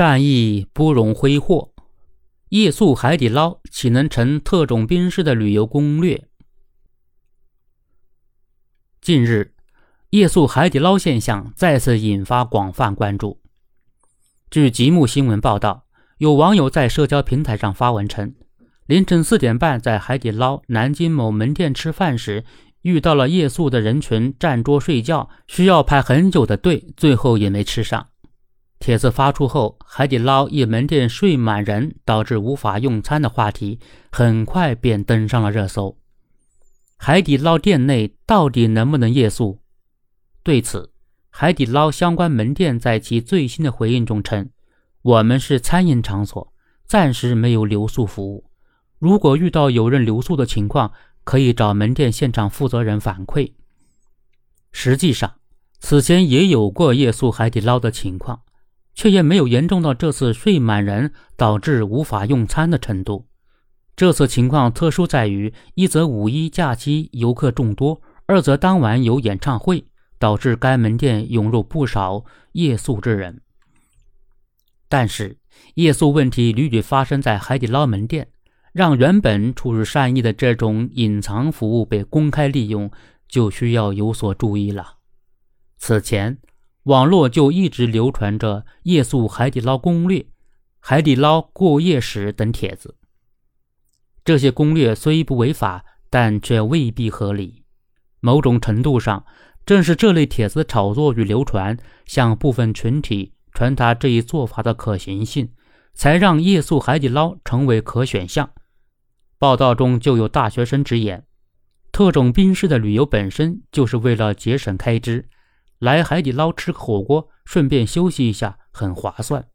善意不容挥霍，夜宿海底捞岂能成特种兵式的旅游攻略？近日，夜宿海底捞现象再次引发广泛关注。据极目新闻报道，有网友在社交平台上发文称，凌晨四点半在海底捞南京某门店吃饭时，遇到了夜宿的人群占桌睡觉，需要排很久的队，最后也没吃上。帖子发出后，海底捞一门店睡满人，导致无法用餐的话题很快便登上了热搜。海底捞店内到底能不能夜宿？对此，海底捞相关门店在其最新的回应中称：“我们是餐饮场所，暂时没有留宿服务。如果遇到有人留宿的情况，可以找门店现场负责人反馈。”实际上，此前也有过夜宿海底捞的情况。却也没有严重到这次睡满人导致无法用餐的程度。这次情况特殊在于，一则五一假期游客众多，二则当晚有演唱会，导致该门店涌入不少夜宿之人。但是，夜宿问题屡屡发生在海底捞门店，让原本出于善意的这种隐藏服务被公开利用，就需要有所注意了。此前。网络就一直流传着夜宿海底捞攻略、海底捞过夜史等帖子。这些攻略虽不违法，但却未必合理。某种程度上，正是这类帖子的炒作与流传，向部分群体传达这一做法的可行性，才让夜宿海底捞成为可选项。报道中就有大学生直言：“特种兵式的旅游本身就是为了节省开支。”来海底捞吃个火锅，顺便休息一下，很划算。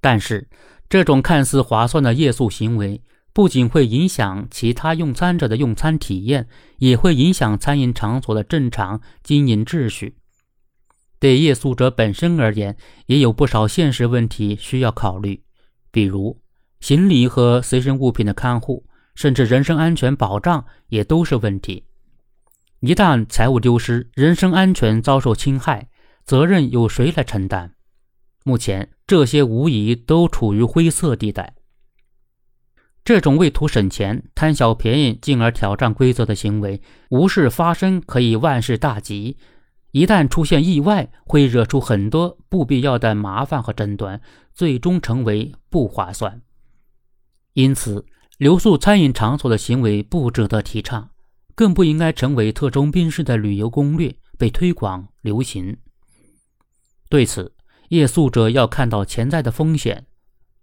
但是，这种看似划算的夜宿行为，不仅会影响其他用餐者的用餐体验，也会影响餐饮场所的正常经营秩序。对夜宿者本身而言，也有不少现实问题需要考虑，比如行李和随身物品的看护，甚至人身安全保障也都是问题。一旦财物丢失，人身安全遭受侵害，责任由谁来承担？目前这些无疑都处于灰色地带。这种为图省钱、贪小便宜进而挑战规则的行为，无事发生可以万事大吉，一旦出现意外，会惹出很多不必要的麻烦和争端，最终成为不划算。因此，留宿餐饮场所的行为不值得提倡。更不应该成为特种兵式的旅游攻略被推广流行。对此，夜宿者要看到潜在的风险，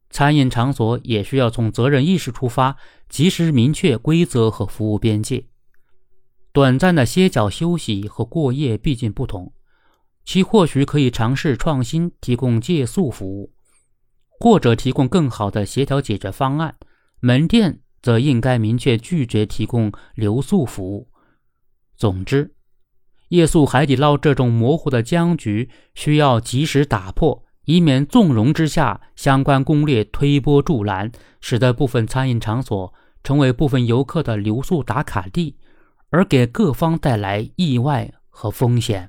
餐饮场所也需要从责任意识出发，及时明确规则和服务边界。短暂的歇脚休息和过夜毕竟不同，其或许可以尝试创新提供借宿服务，或者提供更好的协调解决方案。门店。则应该明确拒绝提供留宿服务。总之，夜宿海底捞这种模糊的僵局需要及时打破，以免纵容之下相关攻略推波助澜，使得部分餐饮场所成为部分游客的留宿打卡地，而给各方带来意外和风险。